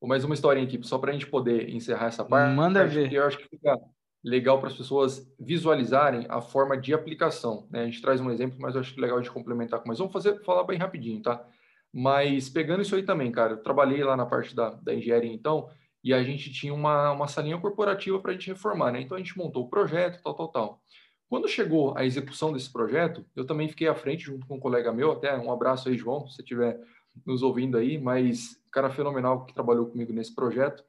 Vou mais uma historinha aqui, só para a gente poder encerrar essa parte. Manda ver. Eu acho que fica, legal para as pessoas visualizarem a forma de aplicação. Né? A gente traz um exemplo, mas eu acho legal de complementar com mais. Vamos fazer, falar bem rapidinho, tá? Mas pegando isso aí também, cara, eu trabalhei lá na parte da, da engenharia, então, e a gente tinha uma, uma salinha corporativa para a gente reformar, né? Então a gente montou o projeto, tal, tal, tal. Quando chegou a execução desse projeto, eu também fiquei à frente junto com um colega meu, até um abraço aí, João, se você estiver nos ouvindo aí, mas cara fenomenal que trabalhou comigo nesse projeto.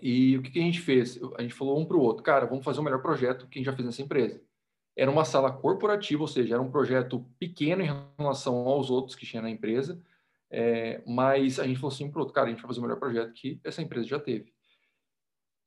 E o que, que a gente fez? A gente falou um para o outro, cara, vamos fazer o melhor projeto que a gente já fez nessa empresa. Era uma sala corporativa, ou seja, era um projeto pequeno em relação aos outros que tinha na empresa, é, mas a gente falou assim para o outro, cara, a gente vai fazer o melhor projeto que essa empresa já teve.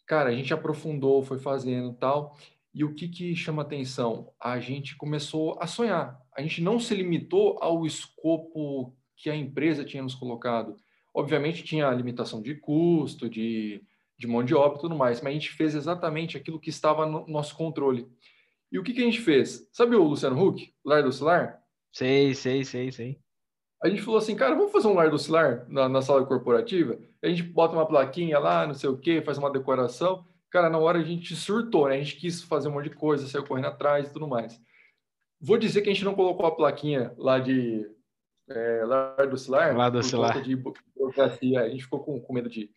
Cara, a gente aprofundou, foi fazendo tal, e o que, que chama atenção? A gente começou a sonhar. A gente não se limitou ao escopo que a empresa tinha nos colocado. Obviamente tinha a limitação de custo, de de mão de obra e tudo mais, mas a gente fez exatamente aquilo que estava no nosso controle. E o que, que a gente fez? Sabe o Luciano Huck, lar docilar? Sei, sei, sei, sei. A gente falou assim, cara, vamos fazer um lar docilar na, na sala corporativa? A gente bota uma plaquinha lá, não sei o quê, faz uma decoração. Cara, na hora a gente surtou, né? A gente quis fazer um monte de coisa, saiu correndo atrás e tudo mais. Vou dizer que a gente não colocou a plaquinha lá de é, lar docilar. Lar docilar. De burocracia. A gente ficou com, com medo de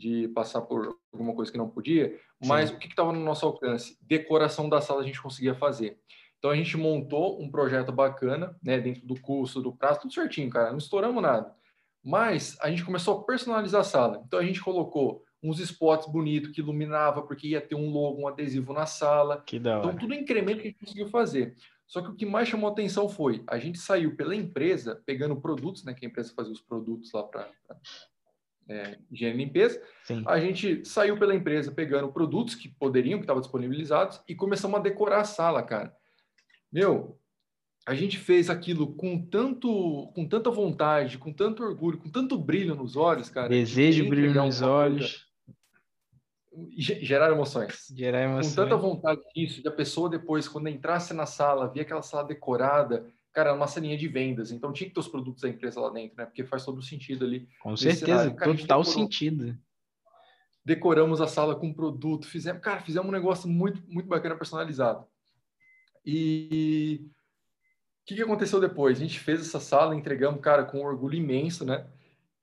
de passar por alguma coisa que não podia, mas Sim. o que estava no nosso alcance? Decoração da sala a gente conseguia fazer. Então a gente montou um projeto bacana, né, dentro do custo, do prazo, tudo certinho, cara, não estouramos nada. Mas a gente começou a personalizar a sala. Então a gente colocou uns spots bonitos que iluminava porque ia ter um logo, um adesivo na sala. Que da então, hora. Então tudo incremento que a gente conseguiu fazer. Só que o que mais chamou atenção foi a gente saiu pela empresa pegando produtos, né, que a empresa fazia os produtos lá para é, higiene e limpeza, Sim. a gente saiu pela empresa pegando produtos que poderiam, que estavam disponibilizados, e começamos a decorar a sala, cara. Meu, a gente fez aquilo com tanto, com tanta vontade, com tanto orgulho, com tanto brilho nos olhos, cara. Desejo, brilho nos olhos. Gerar emoções. Gerar emoções. Com tanta vontade disso, da pessoa depois, quando entrasse na sala, via aquela sala decorada, cara, uma salinha de vendas. Então tinha que ter os produtos da empresa lá dentro, né? Porque faz todo o sentido ali. Com certeza, cara, total sentido. Decoramos a sala com produto, fizemos, cara, fizemos um negócio muito, muito bacana personalizado. E o que, que aconteceu depois? A gente fez essa sala, entregamos, cara, com um orgulho imenso, né?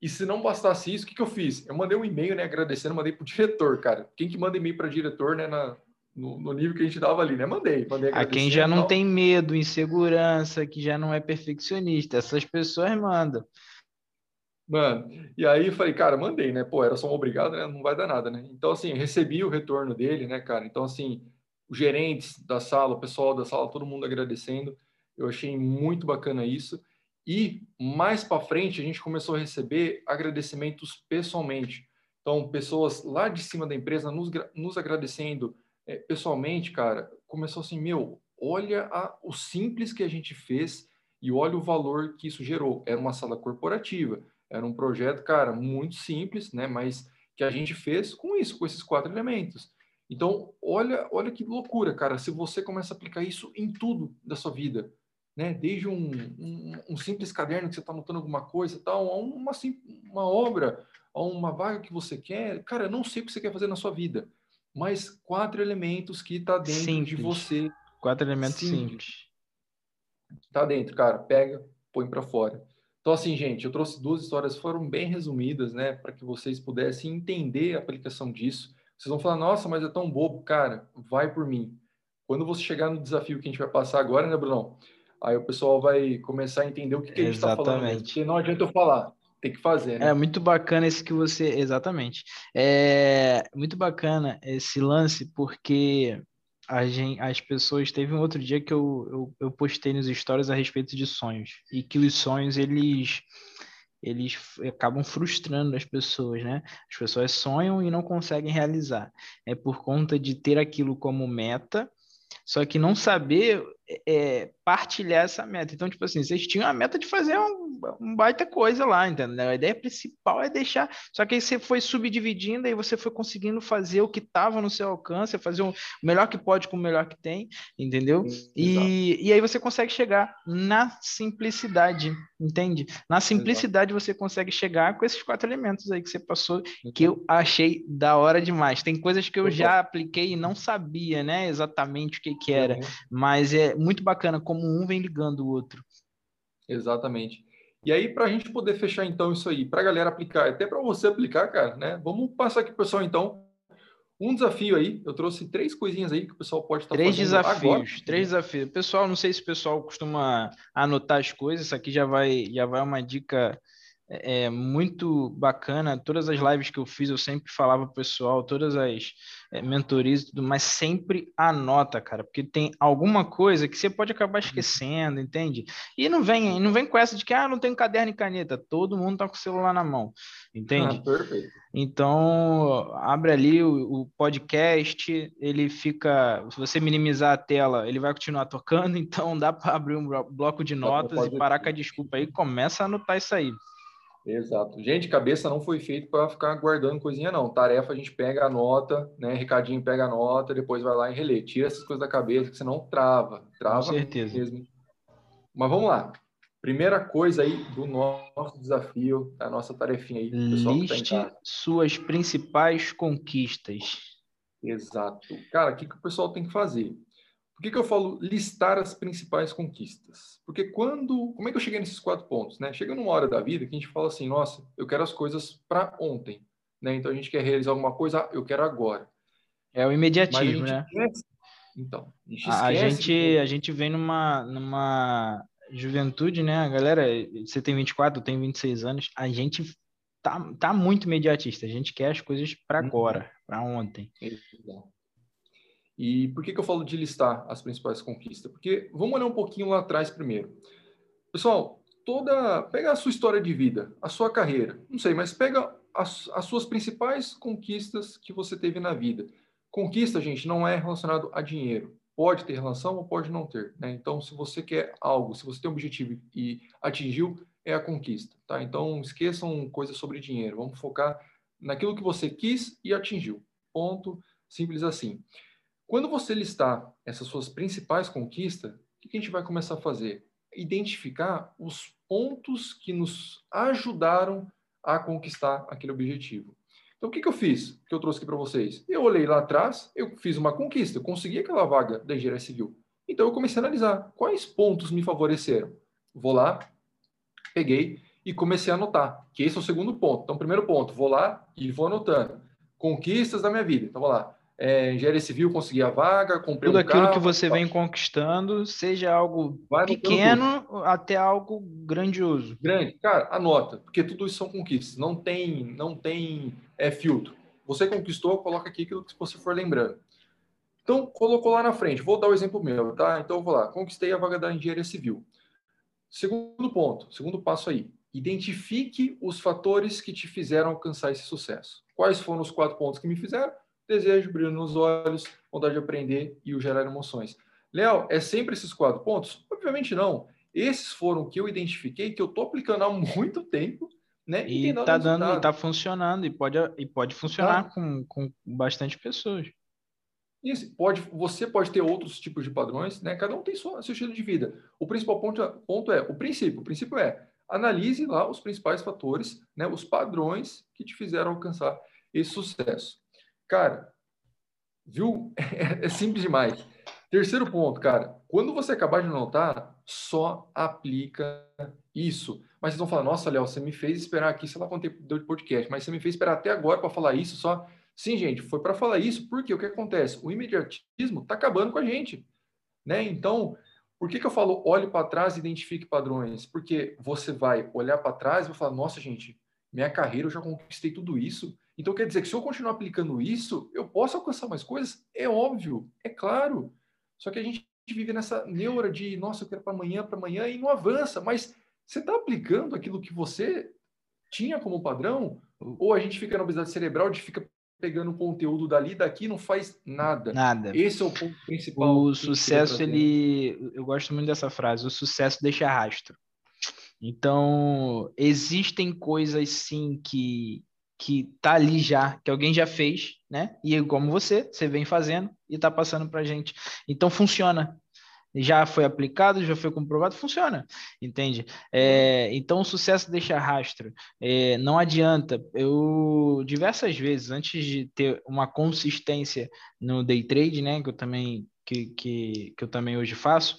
E se não bastasse isso, o que, que eu fiz? Eu mandei um e-mail, né, agradecendo, mandei pro diretor, cara. Quem que manda e-mail para diretor, né, na, no, no, nível que a gente dava ali, né? Mandei, mandei A quem já não tem medo, insegurança, que já não é perfeccionista, essas pessoas mandam. Mano, e aí falei, cara, mandei, né? Pô, era só um obrigado, né? Não vai dar nada, né? Então, assim, recebi o retorno dele, né, cara? Então, assim, os gerentes da sala, o pessoal da sala, todo mundo agradecendo. Eu achei muito bacana isso. E mais para frente a gente começou a receber agradecimentos pessoalmente. Então, pessoas lá de cima da empresa nos, nos agradecendo é, pessoalmente, cara, começou assim, meu, olha a, o simples que a gente fez e olha o valor que isso gerou. Era uma sala corporativa, era um projeto, cara, muito simples, né? Mas que a gente fez com isso, com esses quatro elementos. Então, olha, olha que loucura, cara, se você começa a aplicar isso em tudo da sua vida, né? Desde um, um, um simples caderno que você está anotando alguma coisa, tal, a uma, uma obra, a uma vaga que você quer, cara, eu não sei o que você quer fazer na sua vida, mas quatro elementos que está dentro simples. de você. Quatro elementos simples. Está dentro, cara, pega, põe para fora. Então, assim, gente, eu trouxe duas histórias, foram bem resumidas, né, para que vocês pudessem entender a aplicação disso. Vocês vão falar, nossa, mas é tão bobo. Cara, vai por mim. Quando você chegar no desafio que a gente vai passar agora, né, Brunão? Aí o pessoal vai começar a entender o que, que a gente está falando. Porque não adianta eu falar, tem que fazer, né? É muito bacana esse que você. Exatamente. É muito bacana esse lance, porque a gente, as pessoas. Teve um outro dia que eu, eu, eu postei nos stories a respeito de sonhos. E que os sonhos, eles eles acabam frustrando as pessoas, né? As pessoas sonham e não conseguem realizar. É por conta de ter aquilo como meta, só que não saber é, partilhar essa meta. Então, tipo assim, vocês tinham a meta de fazer um, um, baita coisa lá, entendeu? A ideia principal é deixar. Só que aí você foi subdividindo e você foi conseguindo fazer o que estava no seu alcance, fazer o melhor que pode com o melhor que tem, entendeu? e, e aí você consegue chegar na simplicidade, entende? Na simplicidade Exato. você consegue chegar com esses quatro elementos aí que você passou, que eu achei da hora demais. Tem coisas que eu já apliquei e não sabia, né, exatamente o que, que era, uhum. mas é muito bacana como um vem ligando o outro. Exatamente. E aí, para a gente poder fechar então isso aí, para a galera aplicar, até para você aplicar, cara, né? Vamos passar aqui, pessoal, então, um desafio aí. Eu trouxe três coisinhas aí que o pessoal pode estar tá três desafios, agora. Três desafios. Pessoal, não sei se o pessoal costuma anotar as coisas. Isso aqui já vai, já vai uma dica é, é muito bacana. Todas as lives que eu fiz, eu sempre falava pro pessoal, todas as é, mentorias e tudo, mas sempre anota, cara, porque tem alguma coisa que você pode acabar uhum. esquecendo, entende? E não vem, não vem com essa de que ah, não tem caderno e caneta, todo mundo tá com o celular na mão, entende? Ah, perfeito. Então, abre ali o, o, podcast, ele fica, se você minimizar a tela, ele vai continuar tocando, então dá para abrir um bloco de notas e parar com a desculpa aí, começa a anotar isso aí. Exato. Gente, cabeça não foi feito para ficar guardando coisinha, não. Tarefa a gente pega a nota, né? Recadinho pega a nota, depois vai lá e relê. Tira essas coisas da cabeça, que senão trava. Trava Com certeza. mesmo. Mas vamos lá. Primeira coisa aí do nosso desafio, da nossa tarefinha aí. Tá Liste tá suas principais conquistas. Exato. Cara, o que, que o pessoal tem que fazer? Por que, que eu falo listar as principais conquistas? Porque quando. Como é que eu cheguei nesses quatro pontos? Né? Chega numa hora da vida que a gente fala assim, nossa, eu quero as coisas para ontem. Né? Então a gente quer realizar alguma coisa, ah, eu quero agora. É o imediatismo, né? Esquece. Então, a gente, a, gente, a gente vem numa, numa juventude, né? Galera, você tem 24, eu tenho 26 anos, a gente tá, tá muito imediatista, a gente quer as coisas para uhum. agora, para ontem. Exato. E por que, que eu falo de listar as principais conquistas? Porque vamos olhar um pouquinho lá atrás primeiro. Pessoal, toda pega a sua história de vida, a sua carreira, não sei, mas pega as, as suas principais conquistas que você teve na vida. Conquista, gente, não é relacionado a dinheiro. Pode ter relação ou pode não ter. Né? Então, se você quer algo, se você tem um objetivo e atingiu, é a conquista. Tá? Então, esqueçam coisas sobre dinheiro. Vamos focar naquilo que você quis e atingiu. Ponto. Simples assim. Quando você listar essas suas principais conquistas, o que a gente vai começar a fazer? Identificar os pontos que nos ajudaram a conquistar aquele objetivo. Então, o que, que eu fiz? Que eu trouxe aqui para vocês? Eu olhei lá atrás, eu fiz uma conquista, eu consegui aquela vaga da engenharia civil. Então, eu comecei a analisar quais pontos me favoreceram. Vou lá, peguei e comecei a anotar, que esse é o segundo ponto. Então, primeiro ponto, vou lá e vou anotando. Conquistas da minha vida. Então, vou lá é, engenharia civil, consegui a vaga, comprei Tudo um aquilo carro, que você vem conquistando, seja algo pequeno até algo grandioso. Grande, cara, anota, porque tudo isso são conquistas, não tem, não tem é, filtro. Você conquistou, coloca aqui aquilo que você for lembrando. Então, colocou lá na frente. Vou dar o um exemplo meu, tá? Então, eu vou lá. Conquistei a vaga da engenharia civil. Segundo ponto, segundo passo aí. Identifique os fatores que te fizeram alcançar esse sucesso. Quais foram os quatro pontos que me fizeram? Desejo, brilho nos olhos, vontade de aprender e o gerar emoções. Léo, é sempre esses quatro pontos? Obviamente não. Esses foram que eu identifiquei, que eu estou aplicando há muito tempo, né? E, está dando, e tá funcionando, e pode, e pode funcionar tá. com, com bastante pessoas. Isso, pode, você pode ter outros tipos de padrões, né? Cada um tem seu, seu estilo de vida. O principal ponto, ponto é o princípio. O princípio é analise lá os principais fatores, né? Os padrões que te fizeram alcançar esse sucesso. Cara, viu? É, é simples demais. Terceiro ponto, cara. Quando você acabar de anotar, só aplica isso. Mas vocês vão falar, nossa, Léo, você me fez esperar aqui, sei lá quanto tempo deu de podcast, mas você me fez esperar até agora para falar isso só Sim, gente, foi para falar isso, porque o que acontece? O imediatismo está acabando com a gente. Né? Então, por que, que eu falo olhe para trás e identifique padrões? Porque você vai olhar para trás e vai falar, nossa, gente, minha carreira eu já conquistei tudo isso. Então quer dizer que se eu continuar aplicando isso, eu posso alcançar mais coisas? É óbvio, é claro. Só que a gente vive nessa neura de, nossa, eu quero para amanhã, para amanhã, e não avança. Mas você está aplicando aquilo que você tinha como padrão? Ou a gente fica na obesidade cerebral de fica pegando conteúdo dali daqui não faz nada. Nada. Esse é o ponto principal. O sucesso, ele. Eu gosto muito dessa frase: o sucesso deixa rastro. Então, existem coisas sim que que tá ali já, que alguém já fez, né? E como você, você vem fazendo e tá passando para gente. Então funciona já foi aplicado, já foi comprovado, funciona, entende? É, então o sucesso deixa rastro. É, não adianta. Eu diversas vezes, antes de ter uma consistência no day trade, né, que eu também que, que, que eu também hoje faço,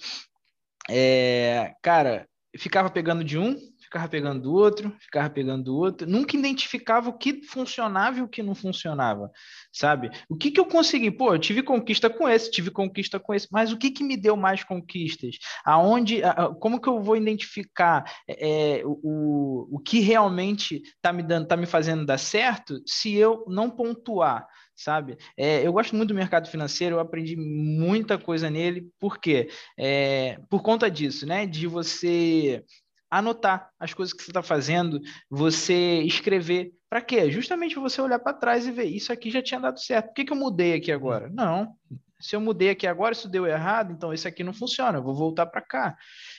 é, cara, ficava pegando de um, ficava pegando do outro, ficava pegando do outro, nunca identificava o que funcionava e o que não funcionava, sabe? O que que eu consegui? Pô, eu tive conquista com esse, tive conquista com esse, mas o que que me deu mais conquistas? Aonde, como que eu vou identificar é, é, o, o que realmente tá me dando, tá me fazendo dar certo, se eu não pontuar? sabe? É, eu gosto muito do mercado financeiro, eu aprendi muita coisa nele, por quê? É, por conta disso, né? De você anotar as coisas que você está fazendo, você escrever. Para quê? Justamente você olhar para trás e ver, isso aqui já tinha dado certo. Por que, que eu mudei aqui agora? Não. Se eu mudei aqui agora, isso deu errado, então isso aqui não funciona, eu vou voltar para cá.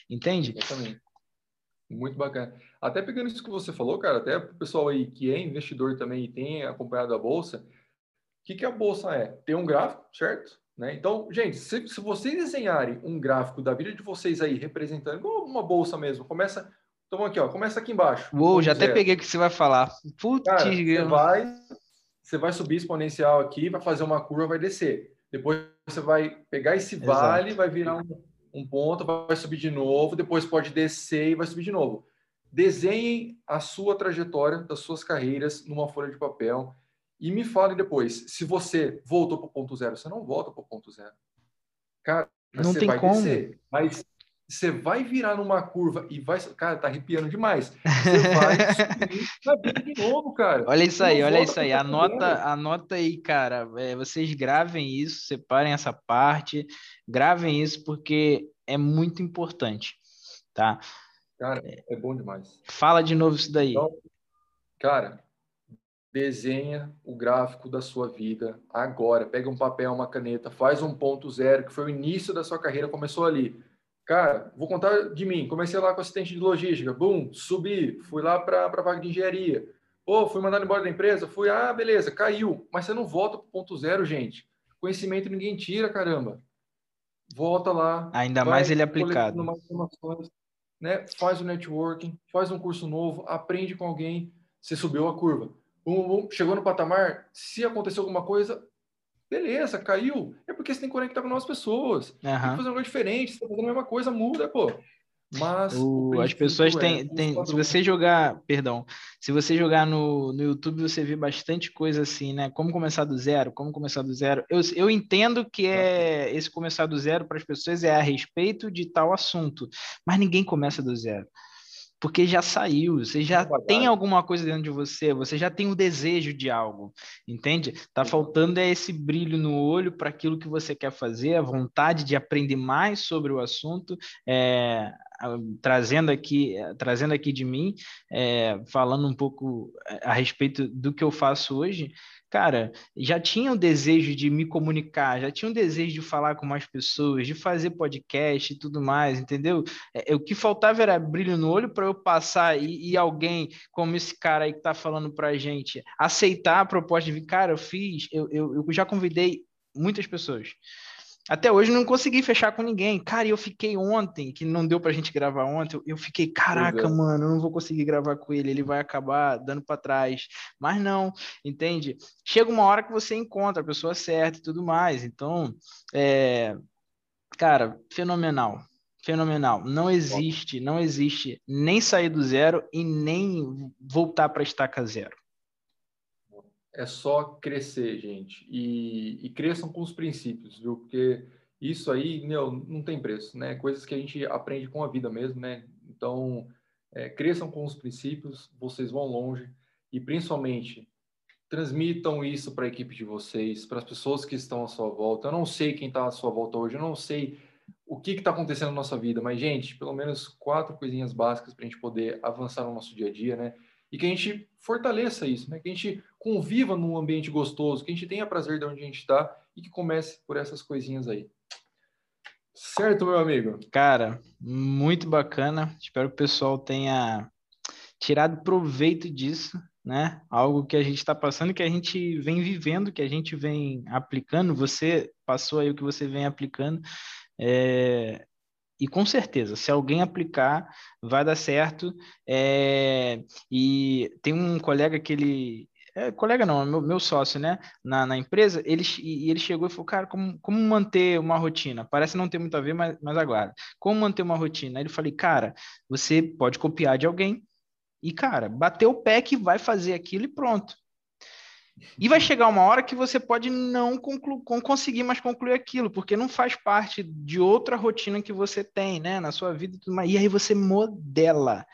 Entende? Exatamente. Muito bacana. Até pegando isso que você falou, cara, até para o pessoal aí que é investidor também e tem acompanhado a Bolsa, o que, que a Bolsa é? Tem um gráfico, certo? Né? Então, gente, se, se, vocês desenharem um gráfico da vida de vocês aí, representando uma bolsa mesmo, começa. Então, aqui, ó, começa aqui embaixo. Uou, já até peguei o que você vai falar. Putz, Cara, você vai, você vai subir exponencial aqui, vai fazer uma curva, vai descer. Depois você vai pegar esse Exato. vale, vai virar um, um ponto, vai subir de novo, depois pode descer e vai subir de novo. Desenhem a sua trajetória das suas carreiras numa folha de papel e me fale depois, se você voltou para o ponto zero, você não volta para o ponto zero. Cara, não você tem vai como. descer, mas você vai virar numa curva e vai. Cara, tá arrepiando demais. Você vai subir na vida de novo, cara. Olha isso aí, olha isso aí. Anota, anota aí, cara. É, vocês gravem isso, separem essa parte, gravem isso, porque é muito importante, tá? Cara, é bom demais. Fala de novo isso daí. Então, cara, desenha o gráfico da sua vida agora. Pega um papel, uma caneta, faz um ponto zero, que foi o início da sua carreira, começou ali. Cara, vou contar de mim. Comecei lá com assistente de logística, bum, subi, fui lá para a vaga de engenharia. Pô, fui mandado embora da empresa, fui, ah, beleza, caiu. Mas você não volta para o ponto zero, gente. Conhecimento ninguém tira, caramba. Volta lá. Ainda mais ele aplicado. Né? Faz o networking, faz um curso novo, aprende com alguém. Você subiu a curva chegou no patamar, se aconteceu alguma coisa, beleza, caiu. É porque você tem que conectar com novas pessoas. Uhum. Tem que fazer coisa diferente, você tá fazendo a mesma coisa, muda, pô. Mas o, as pessoas têm, é, têm se você jogar, perdão, se você jogar no, no YouTube, você vê bastante coisa assim, né? Como começar do zero, como começar do zero. Eu, eu entendo que é esse começar do zero para as pessoas é a respeito de tal assunto, mas ninguém começa do zero. Porque já saiu, você já tem alguma coisa dentro de você, você já tem o desejo de algo, entende? Tá faltando é esse brilho no olho para aquilo que você quer fazer, a vontade de aprender mais sobre o assunto, é, trazendo aqui, trazendo aqui de mim, é, falando um pouco é, a respeito do que eu faço hoje, cara, já tinha o desejo de me comunicar, já tinha o desejo de falar com mais pessoas, de fazer podcast e tudo mais, entendeu? É, é o que faltava era brilho no olho para eu passar e, e, alguém como esse cara aí que tá falando pra gente aceitar a proposta de vir, cara, eu fiz, eu, eu, eu já convidei muitas pessoas. Até hoje não consegui fechar com ninguém. Cara, eu fiquei ontem, que não deu pra gente gravar ontem, eu fiquei, caraca, é. mano, eu não vou conseguir gravar com ele, ele vai acabar dando para trás. Mas não, entende? Chega uma hora que você encontra a pessoa certa e tudo mais. Então, é... cara, fenomenal. Fenomenal. Não existe, não existe nem sair do zero e nem voltar para estaca zero é só crescer, gente. E, e cresçam com os princípios, viu? Porque isso aí, meu, não tem preço, né? Coisas que a gente aprende com a vida mesmo, né? Então, é, cresçam com os princípios, vocês vão longe. E principalmente, transmitam isso para a equipe de vocês, para as pessoas que estão à sua volta. Eu não sei quem está à sua volta hoje, eu não sei o que está acontecendo na nossa vida, mas, gente, pelo menos quatro coisinhas básicas para a gente poder avançar no nosso dia a dia, né? E que a gente fortaleça isso, né? Que a gente conviva num ambiente gostoso, que a gente tenha prazer de onde a gente está e que comece por essas coisinhas aí. Certo, meu amigo? Cara, muito bacana. Espero que o pessoal tenha tirado proveito disso, né? Algo que a gente está passando, que a gente vem vivendo, que a gente vem aplicando. Você passou aí o que você vem aplicando. É, e com certeza, se alguém aplicar, vai dar certo. É, e tem um colega que ele. É, colega não, meu, meu sócio, né? Na, na empresa, ele, e ele chegou e falou, cara, como, como manter uma rotina? Parece não ter muito a ver, mas, mas aguarda. Como manter uma rotina? Aí ele falei, cara, você pode copiar de alguém e, cara, bater o pé que vai fazer aquilo e pronto. E vai chegar uma hora que você pode não conclu conseguir mais concluir aquilo, porque não faz parte de outra rotina que você tem, né, na sua vida e tudo mais. E aí você modela.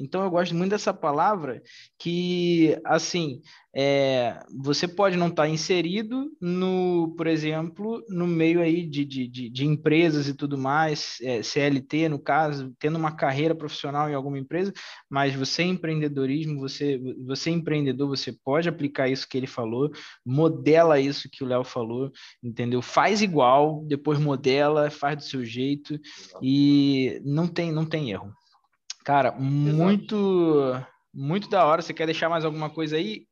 Então eu gosto muito dessa palavra que, assim, é, você pode não estar tá inserido no, por exemplo, no meio aí de, de, de, de empresas e tudo mais, é, CLT no caso, tendo uma carreira profissional em alguma empresa, mas você é empreendedorismo, você, você é empreendedor, você pode aplicar isso que ele falou, modela isso que o Léo falou, entendeu? Faz igual, depois modela, faz do seu jeito e não tem, não tem erro. Cara, muito, muito da hora. Você quer deixar mais alguma coisa aí?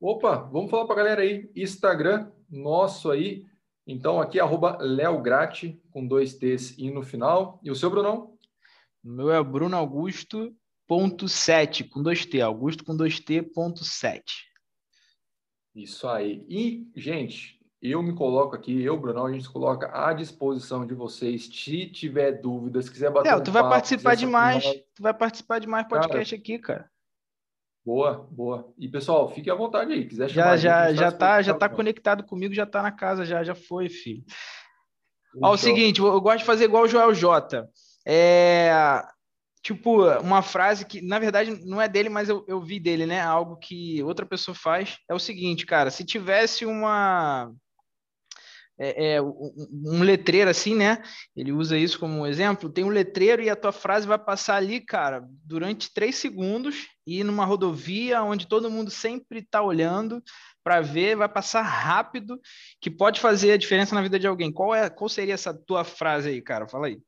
Opa, vamos falar para a galera aí. Instagram nosso aí. Então, aqui, arroba leograti, com dois T's e no final. E o seu, Brunão? O meu é Bruno Augusto, ponto 7, com dois T. Augusto com dois T, ponto 7. Isso aí. E, gente, eu me coloco aqui, eu, Bruno, a gente se coloca à disposição de vocês. Se tiver dúvidas, quiser bater é, um tu vai participar demais, tu vai participar de mais podcast cara, aqui, cara. Boa, boa. E pessoal, fique à vontade aí, quiser chamar. Já, já, já tá, já tá conectado comigo, já tá na casa, já, já foi, filho. Ó, o seguinte, eu gosto de fazer igual o Joel J. É, tipo, uma frase que, na verdade, não é dele, mas eu, eu vi dele, né? Algo que outra pessoa faz. É o seguinte, cara, se tivesse uma é, é, um letreiro assim, né? Ele usa isso como um exemplo. Tem um letreiro e a tua frase vai passar ali, cara, durante três segundos e numa rodovia onde todo mundo sempre está olhando para ver, vai passar rápido, que pode fazer a diferença na vida de alguém. Qual é? Qual seria essa tua frase aí, cara? Fala aí.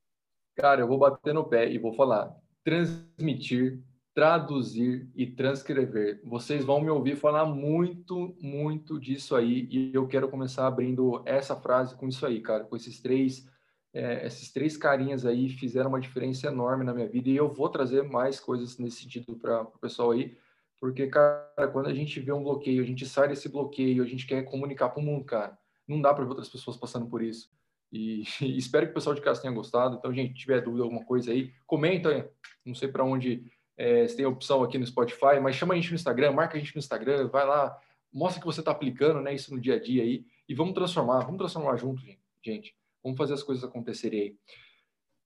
Cara, eu vou bater no pé e vou falar: transmitir traduzir e transcrever. Vocês vão me ouvir falar muito, muito disso aí e eu quero começar abrindo essa frase com isso aí, cara, com esses três, é, esses três carinhas aí fizeram uma diferença enorme na minha vida e eu vou trazer mais coisas nesse sentido para o pessoal aí, porque, cara, quando a gente vê um bloqueio, a gente sai desse bloqueio, a gente quer comunicar para o mundo, cara, não dá para ver outras pessoas passando por isso. E, e, espero que o pessoal de casa tenha gostado. Então, gente, tiver dúvida, alguma coisa aí, comenta. Não sei para onde é, você tem a opção aqui no Spotify, mas chama a gente no Instagram, marca a gente no Instagram, vai lá, mostra que você está aplicando né, isso no dia a dia aí e vamos transformar, vamos transformar junto, gente. Vamos fazer as coisas acontecerem aí.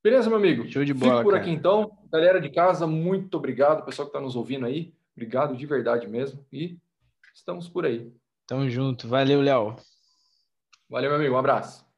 Beleza, meu amigo? Show de bola. Fico por cara. aqui então. Galera de casa, muito obrigado, pessoal que está nos ouvindo aí. Obrigado de verdade mesmo. E estamos por aí. Tamo junto. Valeu, Léo. Valeu, meu amigo. Um abraço.